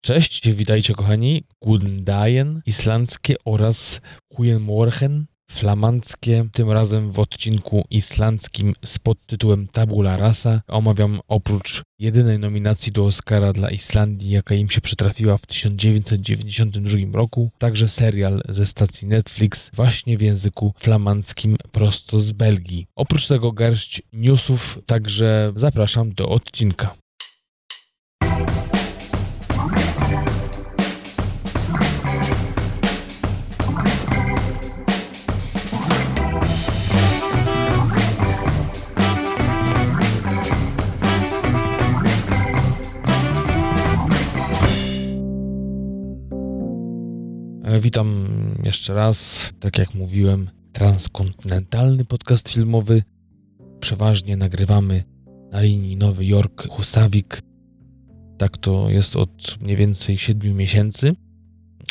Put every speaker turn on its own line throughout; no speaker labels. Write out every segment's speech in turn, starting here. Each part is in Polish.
Cześć, witajcie kochani. Guten Dagen, islandzkie oraz Kujenmorgen, flamandzkie. Tym razem w odcinku islandzkim z podtytułem Tabula Rasa omawiam oprócz jedynej nominacji do Oscara dla Islandii, jaka im się przytrafiła w 1992 roku, także serial ze stacji Netflix właśnie w języku flamandzkim prosto z Belgii. Oprócz tego garść newsów, także zapraszam do odcinka. Witam jeszcze raz. Tak jak mówiłem, transkontynentalny podcast filmowy. Przeważnie nagrywamy na linii Nowy Jork-Husawik. Tak to jest od mniej więcej 7 miesięcy.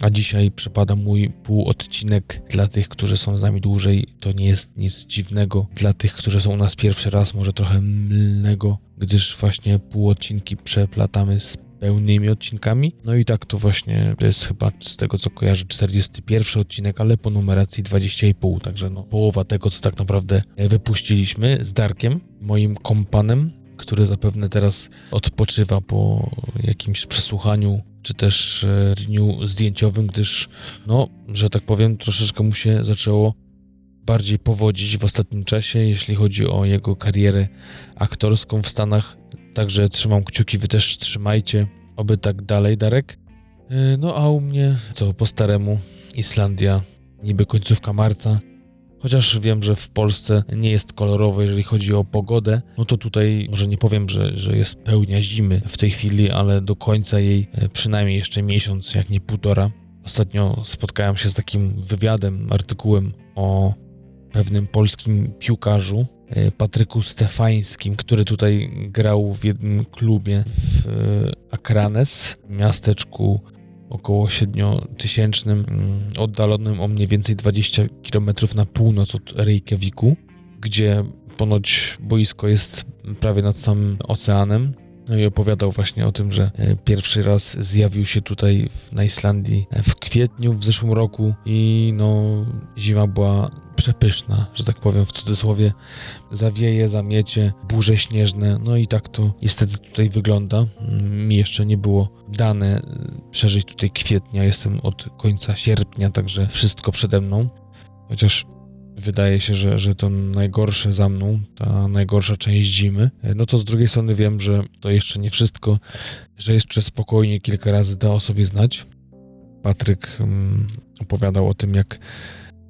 A dzisiaj przypada mój półodcinek dla tych, którzy są z nami dłużej. To nie jest nic dziwnego. Dla tych, którzy są u nas pierwszy raz, może trochę mylnego, gdyż właśnie półodcinki przeplatamy z pełnymi odcinkami. No i tak to właśnie to jest chyba z tego co kojarzę 41 odcinek, ale po numeracji 20,5, także no połowa tego co tak naprawdę wypuściliśmy z Darkiem, moim kompanem, który zapewne teraz odpoczywa po jakimś przesłuchaniu czy też e, dniu zdjęciowym, gdyż no, że tak powiem, troszeczkę mu się zaczęło bardziej powodzić w ostatnim czasie, jeśli chodzi o jego karierę aktorską w Stanach. Także trzymam kciuki, wy też trzymajcie. Oby tak dalej, Darek. Yy, No a u mnie, co po staremu, Islandia, niby końcówka marca. Chociaż wiem, że w Polsce nie jest kolorowo, jeżeli chodzi o pogodę, no to tutaj może nie powiem, że, że jest pełnia zimy w tej chwili, ale do końca jej e, przynajmniej jeszcze miesiąc, jak nie półtora. Ostatnio spotkałem się z takim wywiadem, artykułem o pewnym polskim piłkarzu, e, Patryku Stefańskim, który tutaj grał w jednym klubie w e, Akranes, miasteczku około 7-tysięcznym, mm, oddalonym o mniej więcej 20 km na północ od Reykjaviku, gdzie ponoć boisko jest prawie nad samym oceanem. No i opowiadał właśnie o tym, że e, pierwszy raz zjawił się tutaj na Islandii e, w kwietniu w zeszłym roku i no zima była przepyszna, że tak powiem w cudzysłowie. Zawieje, zamiecie, burze śnieżne, no i tak to niestety tutaj wygląda. Mm, Mi jeszcze nie było dane y, przeżyć tutaj kwietnia, jestem od końca sierpnia, także wszystko przede mną. Chociaż wydaje się, że, że to najgorsze za mną, ta najgorsza część zimy. E, No to z drugiej strony wiem, że to jeszcze nie wszystko, że jeszcze spokojnie kilka razy da o sobie znać. Patryk mm, opowiadał o tym, jak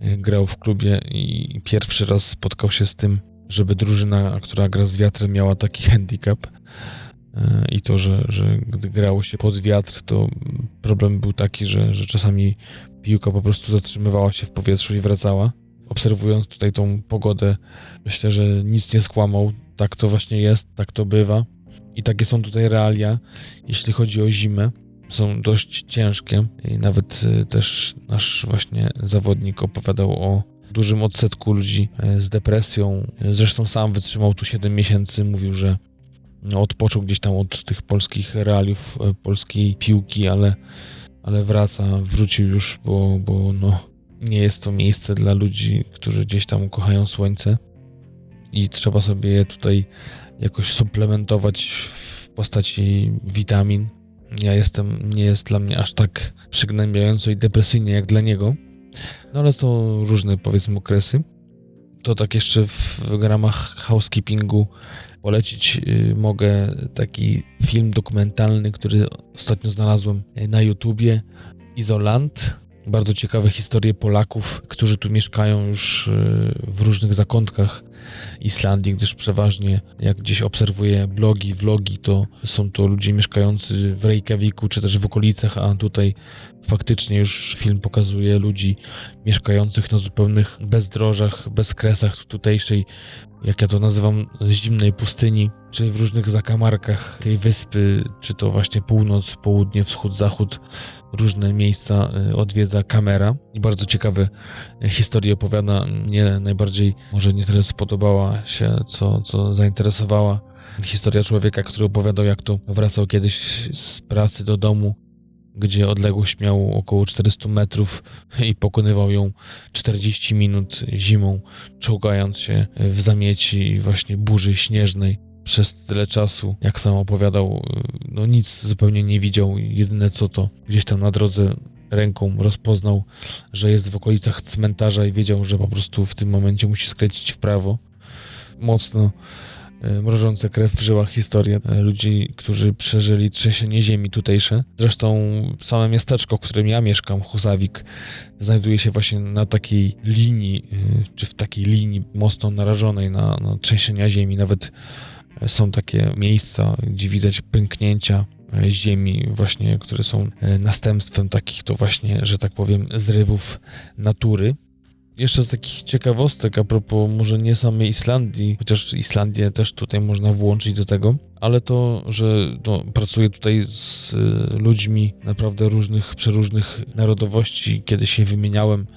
y, grał w klubie i pierwszy raz spotkał się z tym, żeby drużyna, która gra z wiatrem, miała taki handicap. E, I to, że, że gdy grało się pod wiatr, to problem był taki, że, że czasami piłka po prostu zatrzymywała się w powietrzu i wracała. Obserwując tutaj tą pogodę, myślę, że nic nie skłamał. Tak to właśnie jest, tak to bywa. I takie są tutaj realia, jeśli chodzi o zimę. Są dość ciężkie i nawet y, też nasz właśnie zawodnik opowiadał o dużym odsetku ludzi e, z depresją. Zresztą sam wytrzymał tu 7 miesięcy, mówił, że no, odpoczął gdzieś tam od tych polskich realiów, e, polskiej piłki, ale, ale wraca, wrócił już, bo, bo no, nie jest to miejsce dla ludzi, którzy gdzieś tam kochają słońce i trzeba sobie je tutaj jakoś suplementować w postaci witamin. Ja jestem, nie jest dla mnie aż tak przygnębiająco i depresyjnie jak dla niego, no ale są różne powiedzmy okresy. To tak jeszcze w, w ramach housekeepingu polecić y, mogę taki film dokumentalny, który ostatnio znalazłem y, na YouTubie. Izoland. Bardzo ciekawe historie Polaków, którzy tu mieszkają już y, w różnych zakątkach Islandii, gdyż przeważnie jak gdzieś obserwuję blogi, vlogi, to są to ludzie mieszkający w Reykjaviku czy też w okolicach, a tutaj faktycznie już film pokazuje ludzi mieszkających na zupełnych bezdrożach, bezkresach tutejszej, jak ja to nazywam, zimnej pustyni, czy w różnych zakamarkach tej wyspy, czy to właśnie północ, południe, wschód, zachód, różne miejsca y, odwiedza kamera i bardzo ciekawe y, historie opowiada. Mnie najbardziej może nie tyle spodobała się, co, co zainteresowała historia człowieka, który opowiadał, jak to wracał kiedyś z pracy do domu gdzie odległość miał około 400 metrów i pokonywał ją 40 minut zimą, czołgając się w zamieci właśnie burzy śnieżnej przez tyle czasu, jak sam opowiadał, no nic zupełnie nie widział. Jedyne co to gdzieś tam na drodze ręką rozpoznał, że jest w okolicach cmentarza i wiedział, że po prostu w tym momencie musi skręcić w prawo. Mocno mrożące krew w żyłach historia e, ludzi, którzy przeżyli trzęsienie ziemi tutejsze. Zresztą same miasteczko, w którym ja mieszkam, Husawik, znajduje się właśnie na takiej linii, e, czy w takiej linii mocno narażonej na, na trzęsienia ziemi. Nawet są takie miejsca, gdzie widać pęknięcia e, ziemi właśnie, które są e, następstwem takich to właśnie, że tak powiem, zrywów natury. Jeszcze z takich ciekawostek a propos może nie samej Islandii, chociaż Islandię też tutaj można włączyć do tego, ale to, że no, pracuję tutaj z e, ludźmi naprawdę różnych, przeróżnych narodowości, kiedy się wymieniałem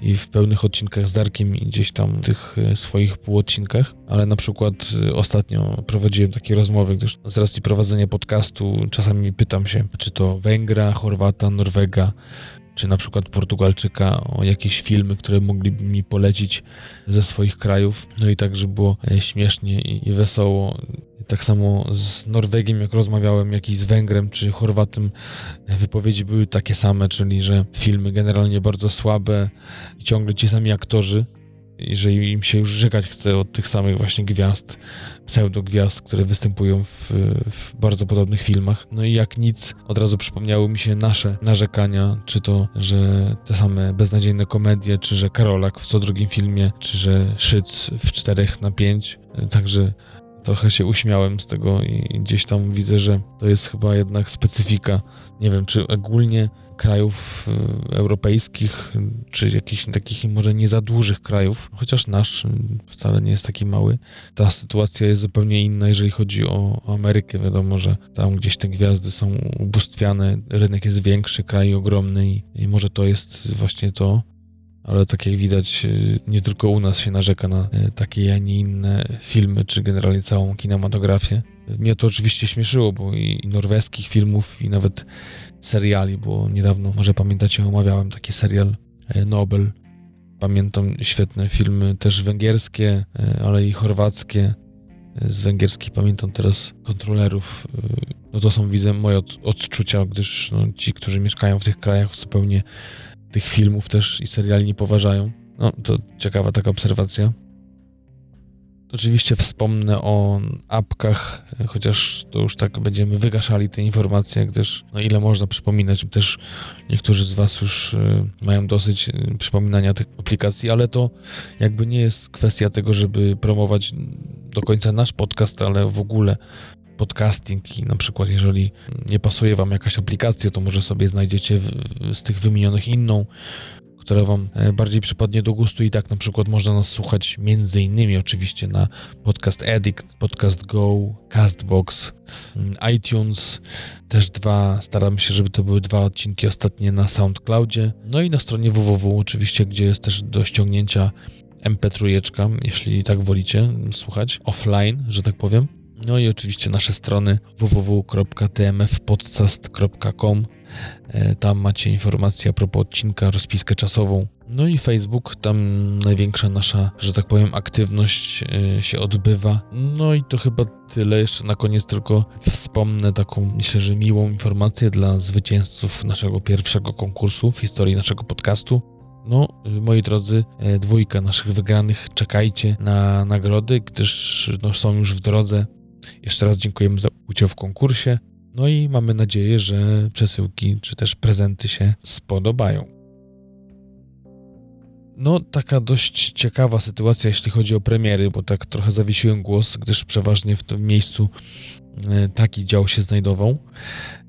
i w pełnych odcinkach z Darkiem i gdzieś tam tych e, swoich półodcinkach, ale na przykład e, ostatnio prowadziłem takie rozmowy, gdyż z racji prowadzenia podcastu czasami pytam się, czy to Węgra, Chorwata, Norwega, czy na przykład Portugalczyka o jakieś filmy, które mogliby mi polecić ze swoich krajów. No i tak, żeby było e, śmiesznie i wesoło. Tak samo z Norwegiem, jak rozmawiałem, jak i z Węgrem czy Chorwatem, wypowiedzi były takie same, czyli że filmy generalnie bardzo słabe ciągle ci sami aktorzy, jeżeli im się już żegać chce od tych samych właśnie gwiazd, pseudo-gwiazd, które występują w, w, bardzo podobnych filmach. No i jak nic, od razu przypomniały mi się nasze narzekania, czy to, że te same beznadziejne komedie, czy że Karolak w co drugim filmie, czy że Szyc w czterech na pięć. Także trochę się uśmiałem z tego i gdzieś tam widzę, że to jest chyba jednak specyfika. Nie wiem, czy ogólnie krajów y, europejskich, czy jakichś takich może nie za dużych krajów, chociaż nasz wcale nie jest taki mały. Ta sytuacja jest zupełnie inna, jeżeli chodzi o, Amerykę. Wiadomo, że tam gdzieś te gwiazdy są ubóstwiane, rynek jest większy, kraj ogromny i, może to jest właśnie to ale tak jak widać, y, nie tylko u nas się narzeka na y, takie, a nie inne filmy, czy generalnie całą kinematografię. Mnie to oczywiście śmieszyło, bo i norweskich filmów, i nawet seriali, bo niedawno, może pamiętacie, omawiałem taki serial e, Nobel. Pamiętam świetne filmy, też węgierskie, e, ale i chorwackie. E, z węgierskich pamiętam teraz kontrolerów. No to są, widzę, moje odczucia, gdyż no, ci, którzy mieszkają w tych krajach, zupełnie tych filmów też i seriali nie poważają. No, to ciekawa taka obserwacja. Oczywiście wspomnę o apkach, chociaż to już tak będziemy wygaszali te informacje, gdyż no ile można przypominać, też niektórzy z Was już y, mają dosyć y, przypominania tych aplikacji, ale to jakby nie jest kwestia tego, żeby promować do końca nasz podcast, ale w ogóle podcasting i na przykład jeżeli nie pasuje Wam jakaś aplikacja, to może sobie znajdziecie z tych wymienionych inną, która Wam e, bardziej przypadnie do gustu. I tak na przykład można nas słuchać między innymi oczywiście na Podcast Addict, Podcast Go, Castbox, mm, iTunes, też dwa, staram się, żeby to były dwa odcinki ostatnie na SoundCloudzie, no i na stronie www oczywiście, gdzie jest też do ściągnięcia MP3, jeśli tak wolicie słuchać, offline, że tak powiem. No i oczywiście nasze strony www.tmfpodcast.com tam macie informacje a propos odcinka, rozpiskę czasową. No i Facebook, tam największa nasza, że tak powiem, aktywność e, się odbywa. No i to chyba tyle. Jeszcze na koniec tylko wspomnę taką, myślę, że miłą informację dla zwycięzców naszego pierwszego konkursu w historii naszego podcastu. No, moi drodzy, e, dwójka naszych wygranych, czekajcie na nagrody, gdyż no, są już w drodze. Jeszcze raz dziękujemy za udział w konkursie. No i mamy nadzieję, że przesyłki czy też prezenty się spodobają. No, taka dość ciekawa sytuacja, jeśli chodzi o premiery, bo tak trochę zawiesiłem głos, gdyż przeważnie w tym miejscu e, taki dział się znajdował.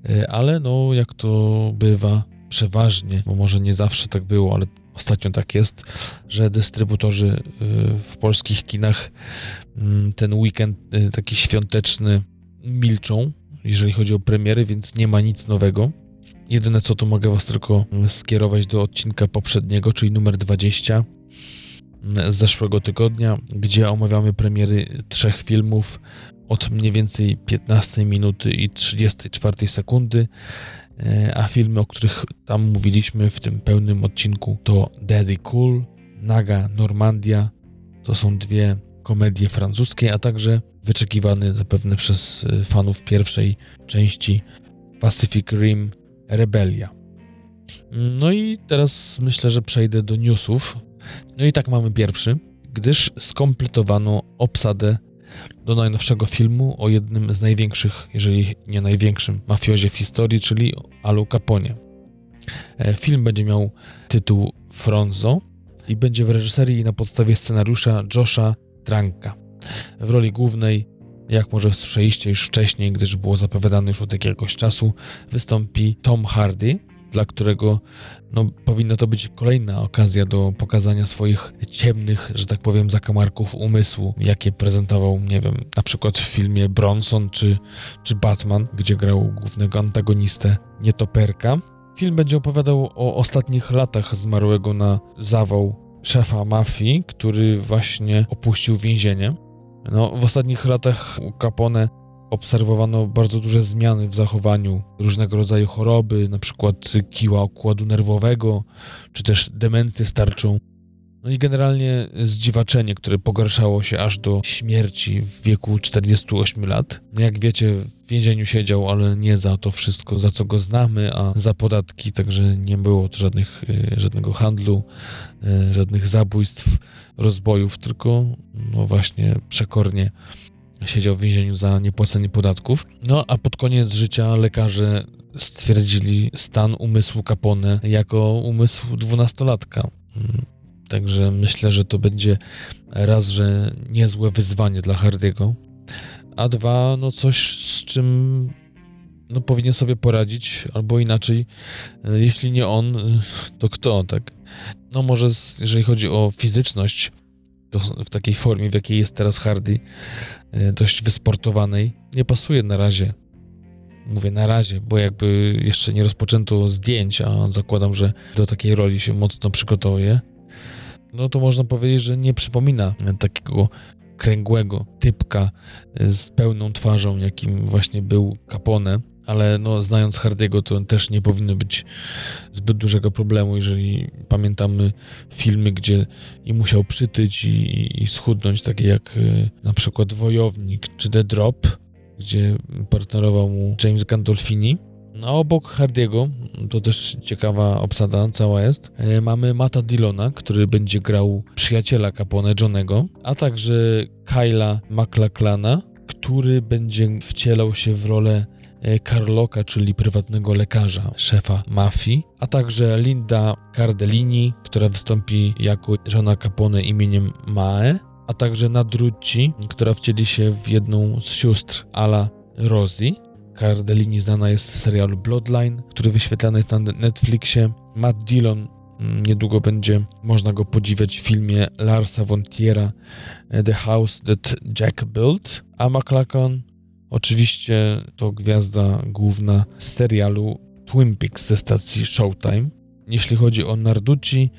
E, ale no, jak to bywa, przeważnie, bo może nie zawsze tak było, ale ostatnio tak jest, że dystrybutorzy e, w polskich kinach mm, ten weekend taki świąteczny milczą, jeżeli chodzi o premiery, więc nie ma nic nowego. Jedyne co to mogę Was tylko skierować do odcinka poprzedniego, czyli numer 20 z zeszłego tygodnia, gdzie omawiamy premiery trzech filmów od mniej więcej 15 minuty i 34 sekundy. e, a filmy, o których tam mówiliśmy w tym pełnym odcinku to Daddy Cool, Naga Normandia. To są dwie komedie francuskie, a także wyczekiwany zapewne przez e, fanów pierwszej części Pacific Rim Rebelia. No i teraz myślę, że przejdę do newsów. No i tak mamy pierwszy, gdyż skompletowano obsadę do najnowszego filmu o jednym z największych, jeżeli nie największym, mafiozie w historii, czyli Alu Caponie. E, film będzie miał tytuł Fronzo i będzie w reżyserii na podstawie scenariusza Josha Tranka. W roli głównej, jak może słyszeliście już wcześniej, gdyż było zapowiadane już od jakiegoś czasu, wystąpi Tom Hardy, dla którego no, powinna to być kolejna okazja do pokazania swoich ciemnych, że tak powiem, zakamarków umysłu, jakie prezentował, nie wiem, na przykład w filmie Bronson czy, czy Batman, gdzie grał głównego antagonistę nietoperka. Film będzie opowiadał o ostatnich latach zmarłego na zawał szefa mafii, który właśnie opuścił więzienie. No, w ostatnich latach Capone obserwowano bardzo duże zmiany w zachowaniu, różnego rodzaju choroby, na przykład kiła układu nerwowego, czy też demencję starczą. No i generalnie zdziwaczenie, które pogarszało się aż do śmierci w wieku 48 lat. Jak wiecie, w więzieniu siedział, ale nie za to wszystko, za co go znamy, a za podatki, także nie było żadnych, y, żadnego handlu, y, żadnych zabójstw, rozbojów, tylko no właśnie przekornie siedział w więzieniu za niepłacenie podatków. No a pod koniec życia lekarze stwierdzili stan umysłu Capone jako umysł dwunastolatka. Także myślę, że to będzie raz, że niezłe wyzwanie dla Hardiego, a dwa, no coś z czym no, powinien sobie poradzić, albo inaczej, jeśli nie on, to kto, tak? No może jeżeli chodzi o fizyczność, to w takiej formie, w jakiej jest teraz Hardy, e, dość wysportowanej, nie pasuje na razie. Mówię na razie, bo jakby jeszcze nie rozpoczęto zdjęć, a zakładam, że do takiej roli się mocno przygotowuje. No to można powiedzieć, że nie przypomina takiego kręgłego typka z pełną twarzą, jakim właśnie był Capone ale no, znając Hardiego, to też nie powinno być zbyt dużego problemu, jeżeli pamiętamy filmy, gdzie i musiał przytyć i, i schudnąć, takie jak y, na przykład Wojownik czy The Drop, gdzie partnerował mu James Gandolfini. No, a obok Hardiego, to też ciekawa obsada cała jest, y, mamy Mata Dillona, który będzie grał przyjaciela Capone Johnego, a także Kyla McLachlana, który będzie wcielał się w rolę Carloka, e, czyli prywatnego lekarza, szefa mafii, a także Linda Cardellini, która wystąpi jako żona Capone imieniem Mae, a także Nadrucci, która wcieli się w jedną z sióstr Ala Rosie. Cardellini znana jest z serialu Bloodline, który wyświetlany jest na Netflixie. Matt Dillon mm, niedługo będzie można go podziwiać w filmie Larsa von Tiera The House That Jack Built, a McLachlan Oczywiście to gwiazda główna z serialu Twin Peaks ze stacji Showtime. Jeśli chodzi o Narducci,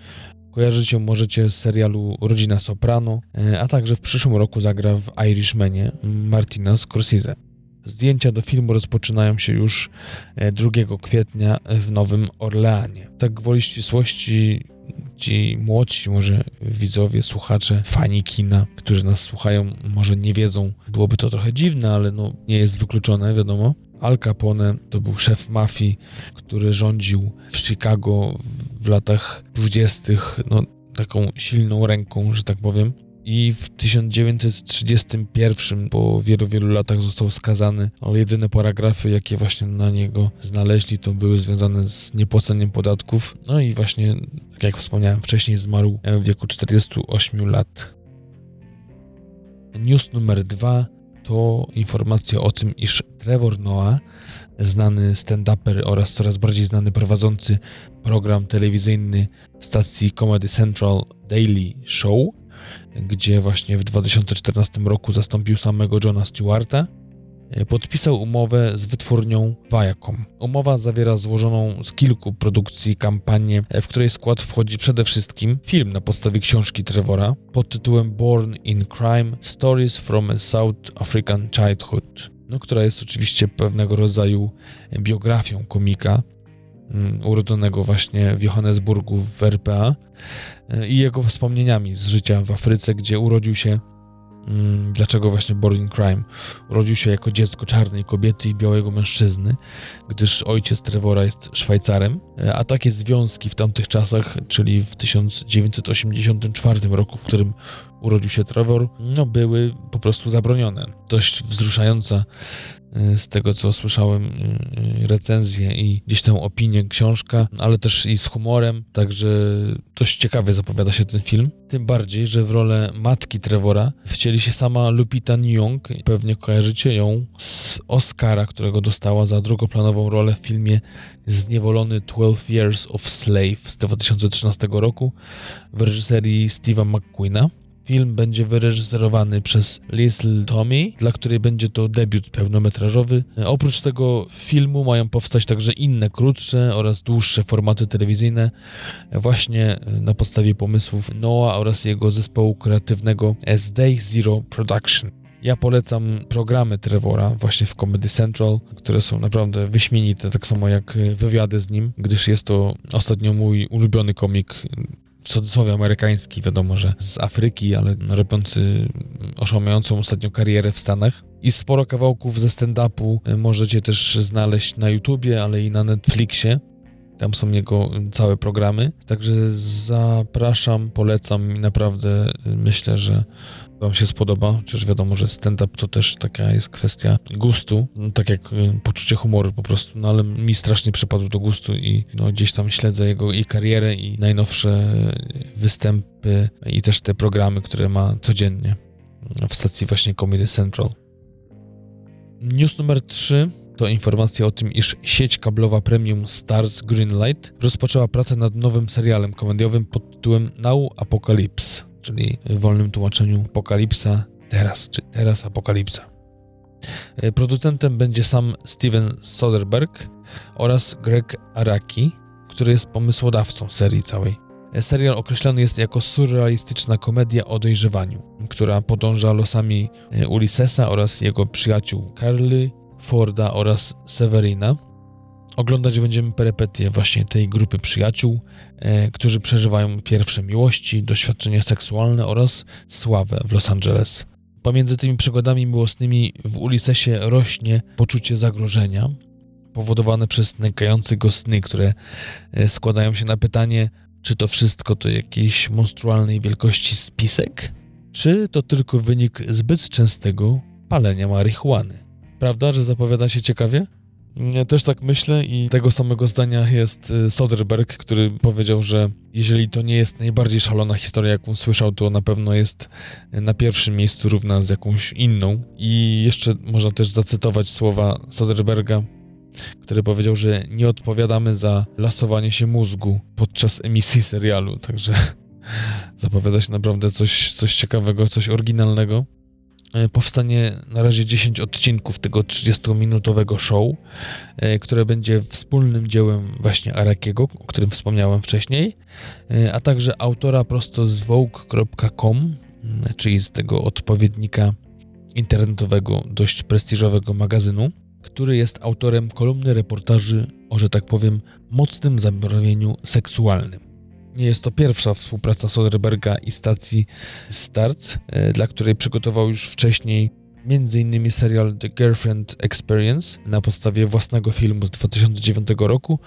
kojarzycie możecie z serialu Rodzina Soprano, e, a także w przyszłym roku zagra w Irishmanie Martina Scorsese. Zdjęcia do filmu rozpoczynają się już 2 e, kwietnia w Nowym Orleanie. Tak gwoli ścisłości ci młodsi może widzowie, słuchacze, fani kina, którzy nas słuchają, może nie wiedzą, byłoby to trochę dziwne, ale no nie jest wykluczone, wiadomo. Al Capone to był szef mafii, który rządził w Chicago w latach 20. No, taką silną ręką, że tak powiem i w 1931 po wielu, wielu latach został skazany, ale jedyne paragrafy, jakie właśnie na niego znaleźli, to były związane z niepłaceniem podatków. No i właśnie, tak jak wspomniałem wcześniej, zmarł w wieku 48 lat. News numer dwa to informacja o tym, iż Trevor Noah, znany stand-uper oraz coraz bardziej znany prowadzący program telewizyjny stacji Comedy Central Daily Show, gdzie właśnie w 2014 roku zastąpił samego Johna Stewarta, e, podpisał umowę z wytwórnią Viacom. Umowa zawiera złożoną z kilku produkcji kampanię, e, w której skład wchodzi przede wszystkim film na podstawie książki Trevora pod tytułem Born in Crime: Stories from a South African Childhood. No, która jest oczywiście pewnego rodzaju biografią komika, urodzonego właśnie w Johannesburgu w RPA e, i jego wspomnieniami z życia w Afryce, gdzie urodził się Mm, dlaczego właśnie Born Crime? Urodził się jako dziecko czarnej kobiety i białego mężczyzny, gdyż ojciec Trevora jest Szwajcarem, e, a takie związki w tamtych czasach, czyli w 1984 roku, w którym urodził się Trevor, no były po prostu zabronione. Dość wzruszająca Y, z tego co słyszałem, y, y, recenzję i gdzieś tę opinię, książka, ale też i z humorem, także dość ciekawie zapowiada się ten film. Tym bardziej, że w rolę matki Trevora wcieli się sama Lupita Nyong. Pewnie kojarzycie ją z Oscara, którego dostała za drugoplanową rolę w filmie Zniewolony 12 Years of Slave z 2013 roku w reżyserii Steve'a McQueena. Film będzie wyreżyserowany przez Liesl Tommy, dla której będzie to debiut pełnometrażowy. Oprócz tego filmu mają powstać także inne krótsze oraz dłuższe formaty telewizyjne, właśnie na podstawie pomysłów Noah oraz jego zespołu kreatywnego SD Zero Production. Ja polecam programy Trevora właśnie w Comedy Central, które są naprawdę wyśmienite, tak samo jak wywiady z nim, gdyż jest to ostatnio mój ulubiony komik w cudzysłowie amerykański, wiadomo, że z Afryki, ale robiący oszałamiającą ostatnio karierę w Stanach. I sporo kawałków ze stand-upu możecie też znaleźć na YouTubie, ale i na Netflixie. Tam są jego całe programy. Także zapraszam, polecam i naprawdę myślę, że Wam się spodoba, chociaż wiadomo, że stand-up to też taka jest kwestia gustu, no, tak jak y, poczucie humoru po prostu, no ale mi strasznie przypadł do gustu i no, gdzieś tam śledzę jego i karierę i najnowsze występy i też te programy, które ma codziennie w stacji właśnie Comedy Central. News numer 3 to informacja o tym, iż sieć kablowa premium Stars Greenlight rozpoczęła pracę nad nowym serialem komediowym pod tytułem Now Apocalypse czyli w wolnym tłumaczeniu Apokalipsa teraz, czy teraz Apokalipsa. E, producentem będzie sam Steven Soderbergh oraz Greg Araki, który jest pomysłodawcą serii całej. E, serial określony jest jako surrealistyczna komedia o dojrzewaniu, która podąża losami e, Ulyssesa oraz jego przyjaciół Carly, Forda oraz Severina, Oglądać będziemy perypetie właśnie tej grupy przyjaciół, e, którzy przeżywają pierwsze miłości, doświadczenia seksualne oraz sławę w Los Angeles. Pomiędzy tymi przygodami miłosnymi w Ulisesie rośnie poczucie zagrożenia, powodowane przez nękające go sny, które e, składają się na pytanie, czy to wszystko to jakiejś monstrualnej wielkości spisek, czy to tylko wynik zbyt częstego palenia marihuany. Prawda, że zapowiada się ciekawie? Też tak myślę i tego samego zdania jest y, Soderbergh, który powiedział, że jeżeli to nie jest najbardziej szalona historia, jaką słyszał, to na pewno jest na pierwszym miejscu równa z jakąś inną. I jeszcze można też zacytować słowa Soderberga, który powiedział, że nie odpowiadamy za lasowanie się mózgu podczas emisji serialu, także zapowiada się naprawdę coś, coś ciekawego, coś oryginalnego. E, powstanie na razie 10 odcinków tego 30-minutowego show, e, które będzie wspólnym dziełem właśnie Arakiego, o którym wspomniałem wcześniej, e, a także autora prosto z vogue.com, czyli z tego odpowiednika internetowego, dość prestiżowego magazynu, który jest autorem kolumny reportaży o, że tak powiem, mocnym zabarwieniu seksualnym. Nie jest to pierwsza współpraca Soderberga i stacji Starts, e, dla której przygotował już wcześniej m.in. serial The Girlfriend Experience na podstawie własnego filmu z 2009 roku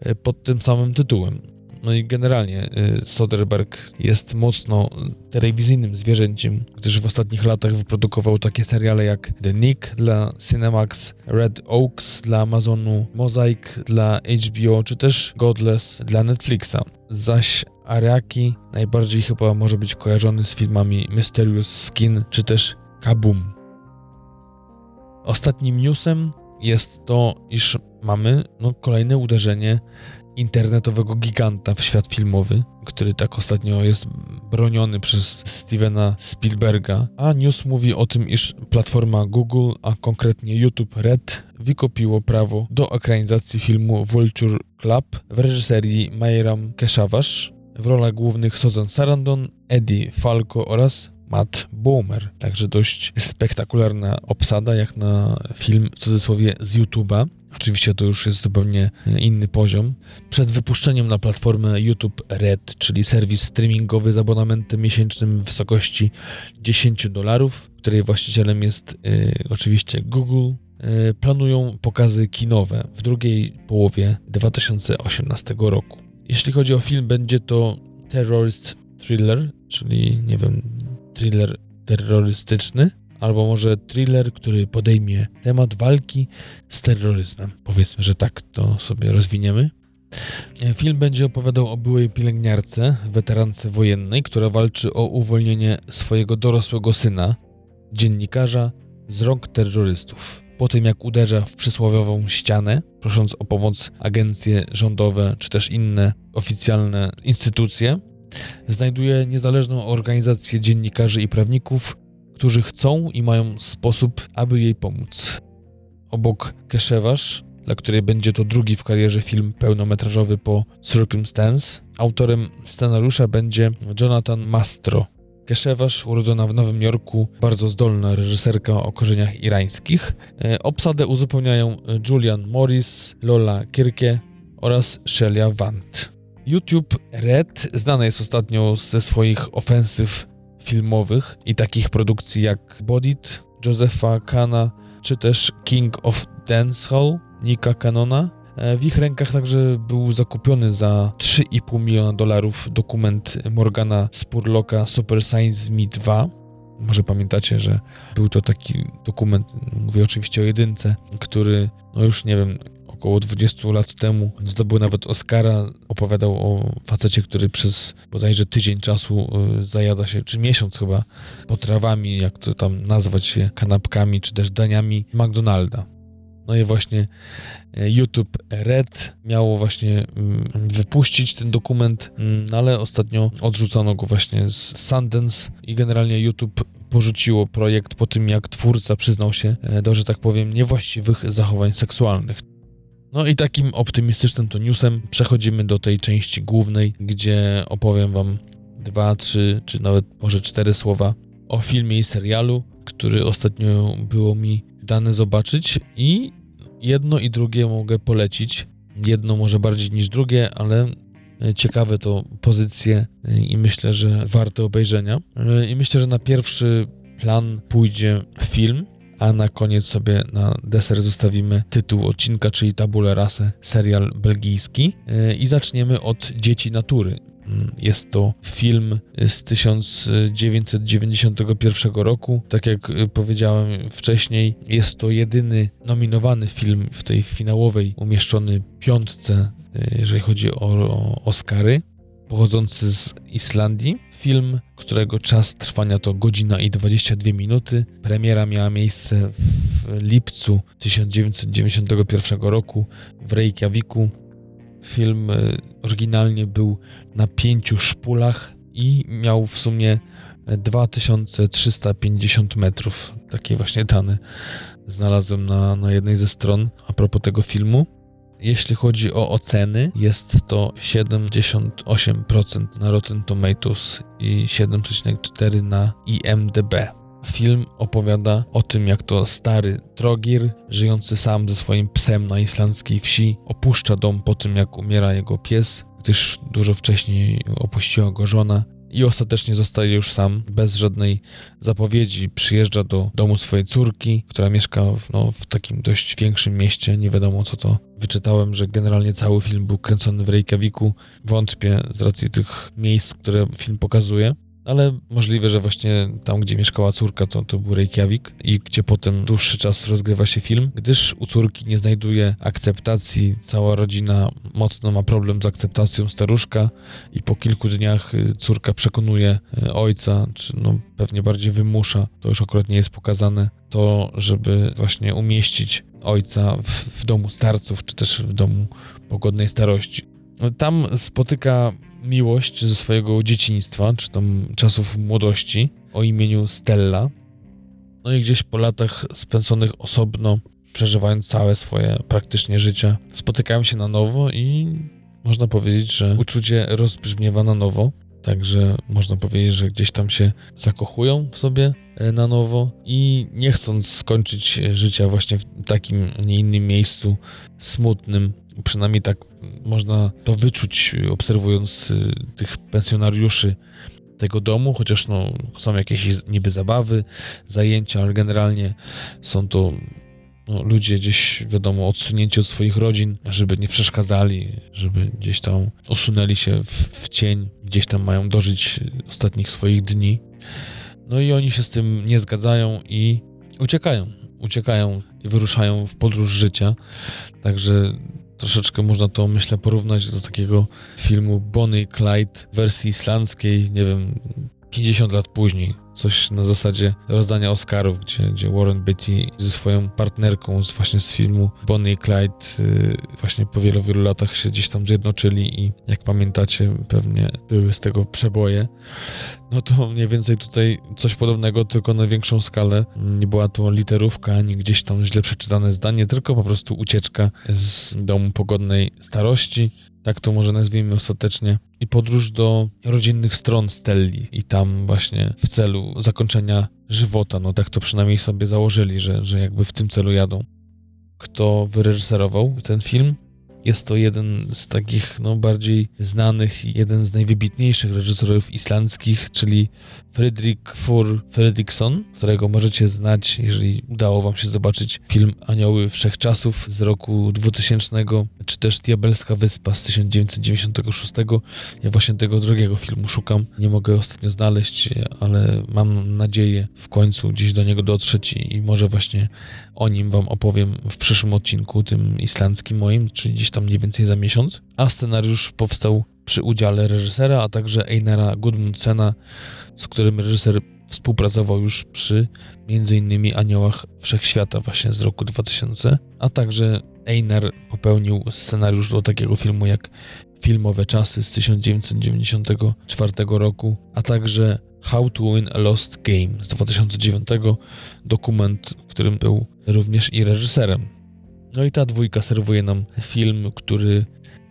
e, pod tym samym tytułem. No i generalnie y, Soderbergh jest mocno telewizyjnym zwierzęciem, gdyż w ostatnich latach wyprodukował takie seriale jak The Nick dla Cinemax, Red Oaks dla Amazonu, Mosaic dla HBO, czy też Godless dla Netflixa. Zaś Ariaki najbardziej chyba może być kojarzony z filmami Mysterious Skin, czy też Kaboom. Ostatnim newsem jest to, iż mamy no, kolejne uderzenie internetowego giganta w świat filmowy, który tak ostatnio jest broniony przez Stevena Spielberga, a news mówi o tym, iż platforma Google, a konkretnie YouTube Red, wykopiło prawo do ekranizacji filmu Vulture Club w reżyserii Mayram Keshawash. W rolach głównych Susan Sarandon, Eddie Falco oraz Matt Boomer. Także dość spektakularna obsada, jak na film w cudzysłowie z YouTube'a. Oczywiście to już jest zupełnie inny poziom. Przed wypuszczeniem na platformę YouTube Red, czyli serwis streamingowy z abonamentem miesięcznym w wysokości 10 dolarów, której właścicielem jest y, oczywiście Google, y, planują pokazy kinowe w drugiej połowie 2018 roku. Jeśli chodzi o film, będzie to terrorist thriller, czyli nie wiem, thriller terrorystyczny, albo może thriller, który podejmie temat walki z terroryzmem. Powiedzmy, że tak to sobie rozwiniemy. Film będzie opowiadał o byłej pielęgniarce, weterance wojennej, która walczy o uwolnienie swojego dorosłego syna, dziennikarza, z rąk terrorystów. Po tym jak uderza w przysłowiową ścianę, prosząc o pomoc agencje rządowe czy też inne oficjalne instytucje, znajduje niezależną organizację dziennikarzy i prawników, którzy chcą i mają sposób, aby jej pomóc. Obok Keshewasz, dla której będzie to drugi w karierze film pełnometrażowy po Circumstance, autorem scenariusza będzie Jonathan Mastro. Keshewasz, urodzona w Nowym Jorku, bardzo zdolna reżyserka o korzeniach irańskich. E, obsadę uzupełniają Julian Morris, Lola Kirke oraz Shelia Vant. YouTube Red znany jest ostatnio ze swoich ofensyw filmowych i takich produkcji jak Bodit, Josepha Kana czy też King of Dancehall Nika Canona. E, w ich rękach także był zakupiony za 3,5 miliona dolarów dokument Morgana Spurlocka Super Science Me 2. Może pamiętacie, że był to taki dokument, mówię oczywiście o jedynce, który, no już nie wiem, około 20 lat temu zdobył nawet Oscara. Opowiadał o facecie, który przez bodajże tydzień czasu y, zajada się, czy miesiąc chyba, potrawami, jak to tam nazwać je, kanapkami, czy też daniami McDonalda. No i właśnie y, YouTube Red miało właśnie mm, wypuścić ten dokument, mm, ale ostatnio odrzucono go właśnie z Sundance i generalnie YouTube porzuciło projekt po tym, jak twórca przyznał się e, do, że tak powiem, niewłaściwych zachowań seksualnych. No i takim optymistycznym to newsem przechodzimy do tej części głównej, gdzie opowiem Wam dwa, trzy, czy nawet może cztery słowa o filmie i serialu, który ostatnio było mi dane zobaczyć i jedno i drugie mogę polecić. Jedno może bardziej niż drugie, ale ciekawe to pozycje i myślę, że warte obejrzenia. I myślę, że na pierwszy plan pójdzie film, a na koniec sobie na deser zostawimy tytuł odcinka, czyli Tabula Rasa, serial belgijski. E, I zaczniemy od Dzieci Natury. Mm, jest to film z 1991 roku. Tak jak powiedziałem wcześniej, jest to jedyny nominowany film w tej finałowej umieszczony piątce, e, jeżeli chodzi o Oscary pochodzący z Islandii. Film, którego czas trwania to godzina i 22 minuty. Premiera miała miejsce w lipcu 1991 roku w Reykjaviku. Film e, oryginalnie był na pięciu szpulach i miał w sumie 2350 metrów. Takie właśnie dane znalazłem na, na jednej ze stron a propos tego filmu. Jeśli chodzi o oceny, jest to 78% na Rotten Tomatoes i 7,4% na IMDb. Film opowiada o tym, jak to stary Trogir, żyjący sam ze swoim psem na islandzkiej wsi, opuszcza dom po tym, jak umiera jego pies, gdyż dużo wcześniej opuściła go żona i ostatecznie zostaje już sam, bez żadnej zapowiedzi. Przyjeżdża do domu swojej córki, która mieszka w, no, w takim dość większym mieście. Nie wiadomo co to. Wyczytałem, że generalnie cały film był kręcony w Reykjaviku. Wątpię z racji tych miejsc, które film pokazuje ale możliwe, że właśnie tam, gdzie mieszkała córka, to, to był Reykjavik i gdzie potem dłuższy czas rozgrywa się film, gdyż u córki nie znajduje akceptacji, cała rodzina mocno ma problem z akceptacją staruszka i po kilku dniach y, córka przekonuje y, ojca, czy no pewnie bardziej wymusza, to już akurat nie jest pokazane, to żeby właśnie umieścić ojca w, w domu starców, czy też w domu pogodnej starości. Tam spotyka miłość ze swojego dzieciństwa, czy tam czasów młodości, o imieniu Stella. No i gdzieś po latach spędzonych osobno, przeżywając całe swoje praktycznie życie, spotykają się na nowo i można powiedzieć, że uczucie rozbrzmiewa na nowo. Także można powiedzieć, że gdzieś tam się zakochują w sobie e, na nowo i nie chcąc skończyć życia właśnie w takim, nie innym miejscu smutnym, przynajmniej tak można to wyczuć obserwując y, tych pensjonariuszy tego domu, chociaż no, są jakieś niby zabawy, zajęcia, ale generalnie są to no, ludzie gdzieś, wiadomo, odsunięci od swoich rodzin, żeby nie przeszkadzali, żeby gdzieś tam usunęli się w, w cień, gdzieś tam mają dożyć ostatnich swoich dni. No i oni się z tym nie zgadzają i uciekają. Uciekają i wyruszają w podróż życia. Także troszeczkę można to, myślę, porównać do takiego filmu Bonnie Clyde w wersji islandzkiej, nie wiem, 50 lat później. Coś na zasadzie rozdania Oscarów, gdzie, gdzie Warren Beatty ze swoją partnerką z właśnie z filmu Bonnie i Clyde yy, właśnie po wielu, wielu latach się gdzieś tam zjednoczyli i jak pamiętacie pewnie były z tego przeboje. No to mniej więcej tutaj coś podobnego, tylko na większą skalę. Nie była to literówka, ani gdzieś tam źle przeczytane zdanie, tylko po prostu ucieczka z domu pogodnej starości tak to może nazwijmy ostatecznie, i podróż do rodzinnych stron Stelli i tam właśnie w celu zakończenia żywota, no tak to przynajmniej sobie założyli, że, że jakby w tym celu jadą. Kto wyreżyserował ten film? Jest to jeden z takich no, bardziej znanych i jeden z najwybitniejszych reżyserów islandzkich, czyli Fredrik Fur Fredriksson, którego możecie znać, jeżeli udało wam się zobaczyć film Anioły Wszechczasów z roku 2000, czy też Diabelska Wyspa z 1996. Ja właśnie tego drugiego filmu szukam. Nie mogę ostatnio znaleźć, ale mam nadzieję w końcu gdzieś do niego dotrzeć i może właśnie o nim wam opowiem w przyszłym odcinku, tym islandzkim moim, czyli gdzieś tam mniej więcej za miesiąc. A scenariusz powstał przy udziale reżysera, a także Einara Gudmundsena, z którym reżyser współpracował już przy m.in. Aniołach Wszechświata właśnie z roku 2000, a także Einar popełnił scenariusz do takiego filmu jak Filmowe Czasy z 1994 roku, a także How to Win a Lost Game z 2009, dokument, w którym był również i reżyserem. No i ta dwójka serwuje nam film, który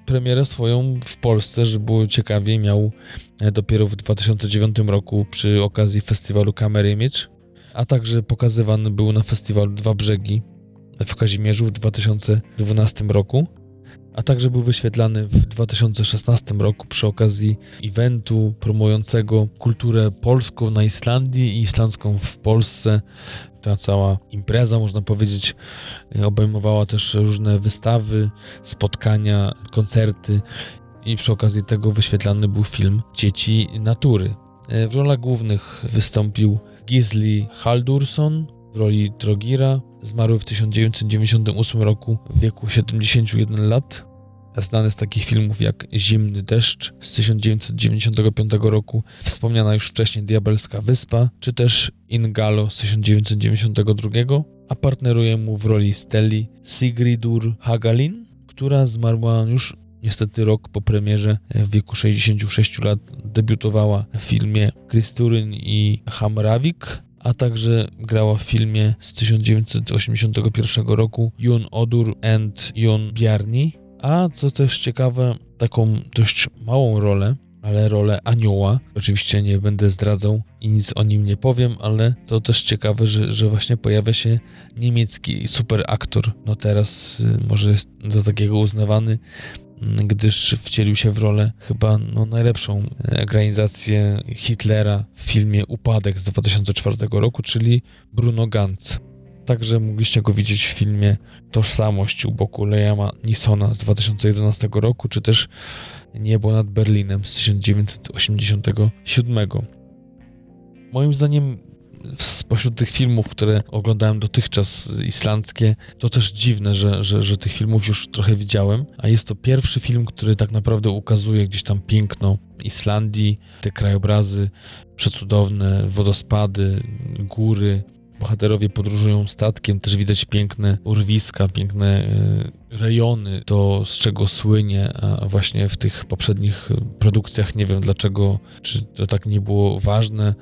premierę swoją w Polsce, żeby było ciekawie, miał dopiero w 2009 roku przy okazji festiwalu Camera Image, a także pokazywany był na festiwalu Dwa Brzegi w Kazimierzu w 2012 roku, a także był wyświetlany w 2016 roku przy okazji eventu promującego kulturę polską na Islandii i islandzką w Polsce ta cała impreza, można powiedzieć, obejmowała też różne wystawy, spotkania, koncerty i przy okazji tego wyświetlany był film Dzieci Natury. W rolach głównych wystąpił Gisli Haldurson w roli Trogira. Zmarły w 1998 roku w wieku 71 lat znany z takich filmów jak Zimny deszcz z 1995 roku, wspomniana już wcześniej Diabelska Wyspa, czy też Ingalo z 1992, a partneruje mu w roli Stelli Sigridur Hagalin, która zmarła już niestety rok po premierze w wieku 66 lat. Debiutowała w filmie Kristuryn i Hamravik, a także grała w filmie z 1981 roku Jun Odur and Jun Bjarni, a co też ciekawe, taką dość małą rolę, ale rolę anioła. Oczywiście nie będę zdradzał i nic o nim nie powiem, ale to też ciekawe, że, że właśnie pojawia się niemiecki super aktor. No teraz y, może jest za takiego uznawany, gdyż wcielił się w rolę chyba no, najlepszą ekranizację Hitlera w filmie Upadek z 2004 roku, czyli Bruno Ganz. Także mogliście go widzieć w filmie Tożsamość u boku Lejama Nisona z 2011 roku, czy też Niebo nad Berlinem z 1987. Moim zdaniem spośród tych filmów, które oglądałem dotychczas islandzkie, to też dziwne, że, że, że tych filmów już trochę widziałem, a jest to pierwszy film, który tak naprawdę ukazuje gdzieś tam piękno Islandii, te krajobrazy przecudowne, wodospady, góry, bohaterowie podróżują statkiem, też widać piękne urwiska, piękne rejony, to z czego słynie, a właśnie w tych poprzednich produkcjach nie wiem dlaczego, czy to tak nie było ważne.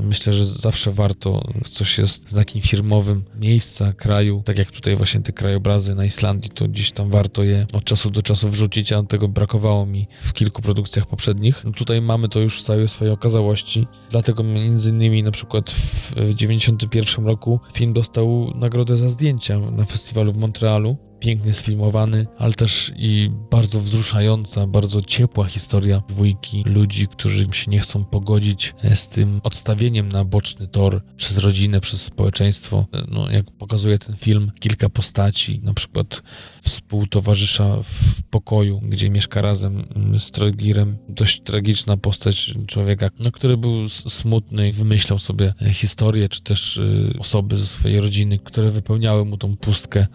Myślę, że zawsze warto, coś jest znakiem firmowym miejsca, kraju, tak jak tutaj właśnie te krajobrazy na Islandii, to gdzieś tam warto je od czasu do czasu wrzucić, a tego brakowało mi w kilku produkcjach poprzednich. No tutaj mamy to już w całej swojej okazałości, dlatego między innymi na przykład w 1991 roku film dostał nagrodę za zdjęcia na festiwalu w Montrealu pięknie sfilmowany, ale też i bardzo wzruszająca, bardzo ciepła historia dwójki ludzi, którzy się nie chcą pogodzić e, z tym odstawieniem na boczny tor przez rodzinę, przez społeczeństwo. E, no, jak pokazuje ten film, kilka postaci, na przykład współtowarzysza w pokoju, gdzie mieszka razem mm, z Trogirem. Dość tragiczna postać człowieka, no, który był smutny i wymyślał sobie e, historię, czy też osoby ze swojej rodziny, które wypełniały mu tą pustkę